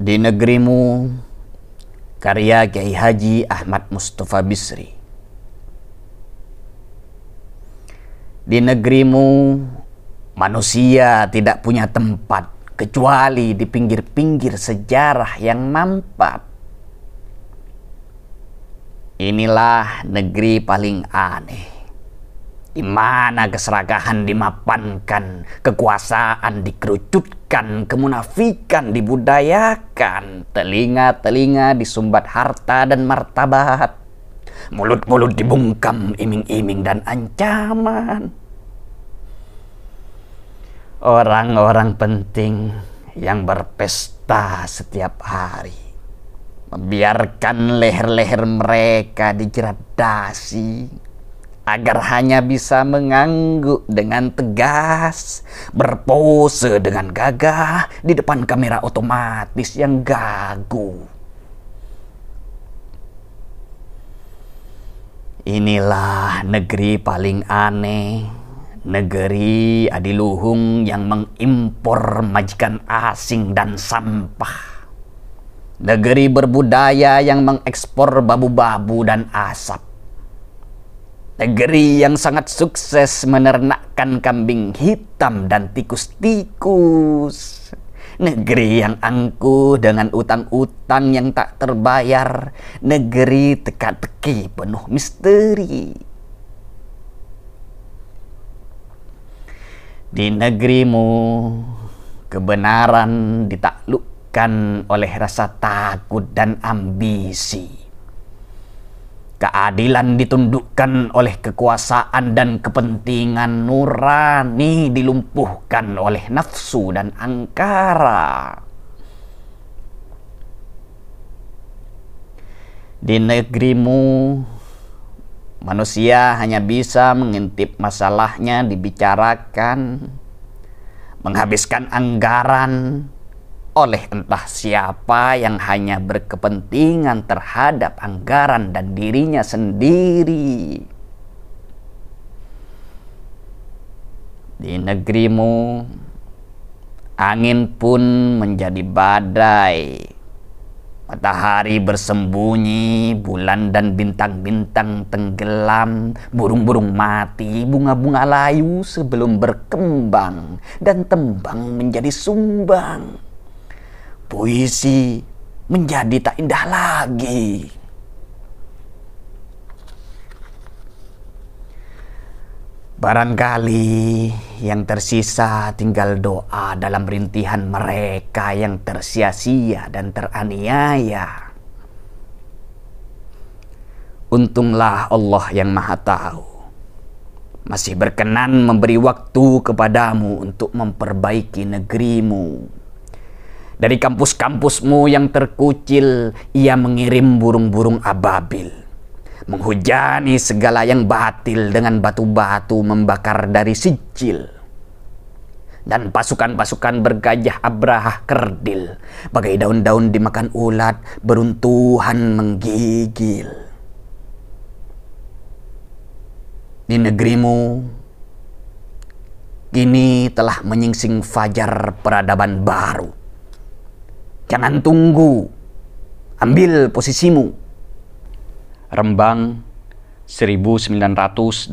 Di negerimu, karya Kiai Haji Ahmad Mustafa Bisri. Di negerimu, manusia tidak punya tempat kecuali di pinggir-pinggir sejarah yang mampat. Inilah negeri paling aneh di mana keserakahan dimapankan, kekuasaan dikerucutkan, kemunafikan dibudayakan, telinga-telinga disumbat harta dan martabat, mulut-mulut dibungkam iming-iming dan ancaman. Orang-orang penting yang berpesta setiap hari membiarkan leher-leher mereka dijerat dasi agar hanya bisa mengangguk dengan tegas, berpose dengan gagah di depan kamera otomatis yang gagu. Inilah negeri paling aneh, negeri adiluhung yang mengimpor majikan asing dan sampah. Negeri berbudaya yang mengekspor babu-babu dan asap Negeri yang sangat sukses menernakkan kambing hitam dan tikus-tikus. Negeri yang angkuh dengan utang-utang yang tak terbayar. Negeri teka-teki penuh misteri. Di negerimu, kebenaran ditaklukkan oleh rasa takut dan ambisi Keadilan ditundukkan oleh kekuasaan dan kepentingan nurani dilumpuhkan oleh nafsu dan angkara. Di negerimu, manusia hanya bisa mengintip masalahnya dibicarakan, menghabiskan anggaran, oleh entah siapa yang hanya berkepentingan terhadap anggaran dan dirinya sendiri. Di negerimu, angin pun menjadi badai. Matahari bersembunyi, bulan dan bintang-bintang tenggelam, burung-burung mati, bunga-bunga layu sebelum berkembang, dan tembang menjadi sumbang puisi menjadi tak indah lagi. Barangkali yang tersisa tinggal doa dalam rintihan mereka yang tersia-sia dan teraniaya. Untunglah Allah yang Maha Tahu masih berkenan memberi waktu kepadamu untuk memperbaiki negerimu dari kampus-kampusmu yang terkucil, ia mengirim burung-burung ababil. Menghujani segala yang batil dengan batu-batu membakar dari sijil. Dan pasukan-pasukan bergajah abrahah kerdil. Bagai daun-daun dimakan ulat, beruntuhan menggigil. Di negerimu, kini telah menyingsing fajar peradaban baru Jangan tunggu. Ambil posisimu. Rembang 1987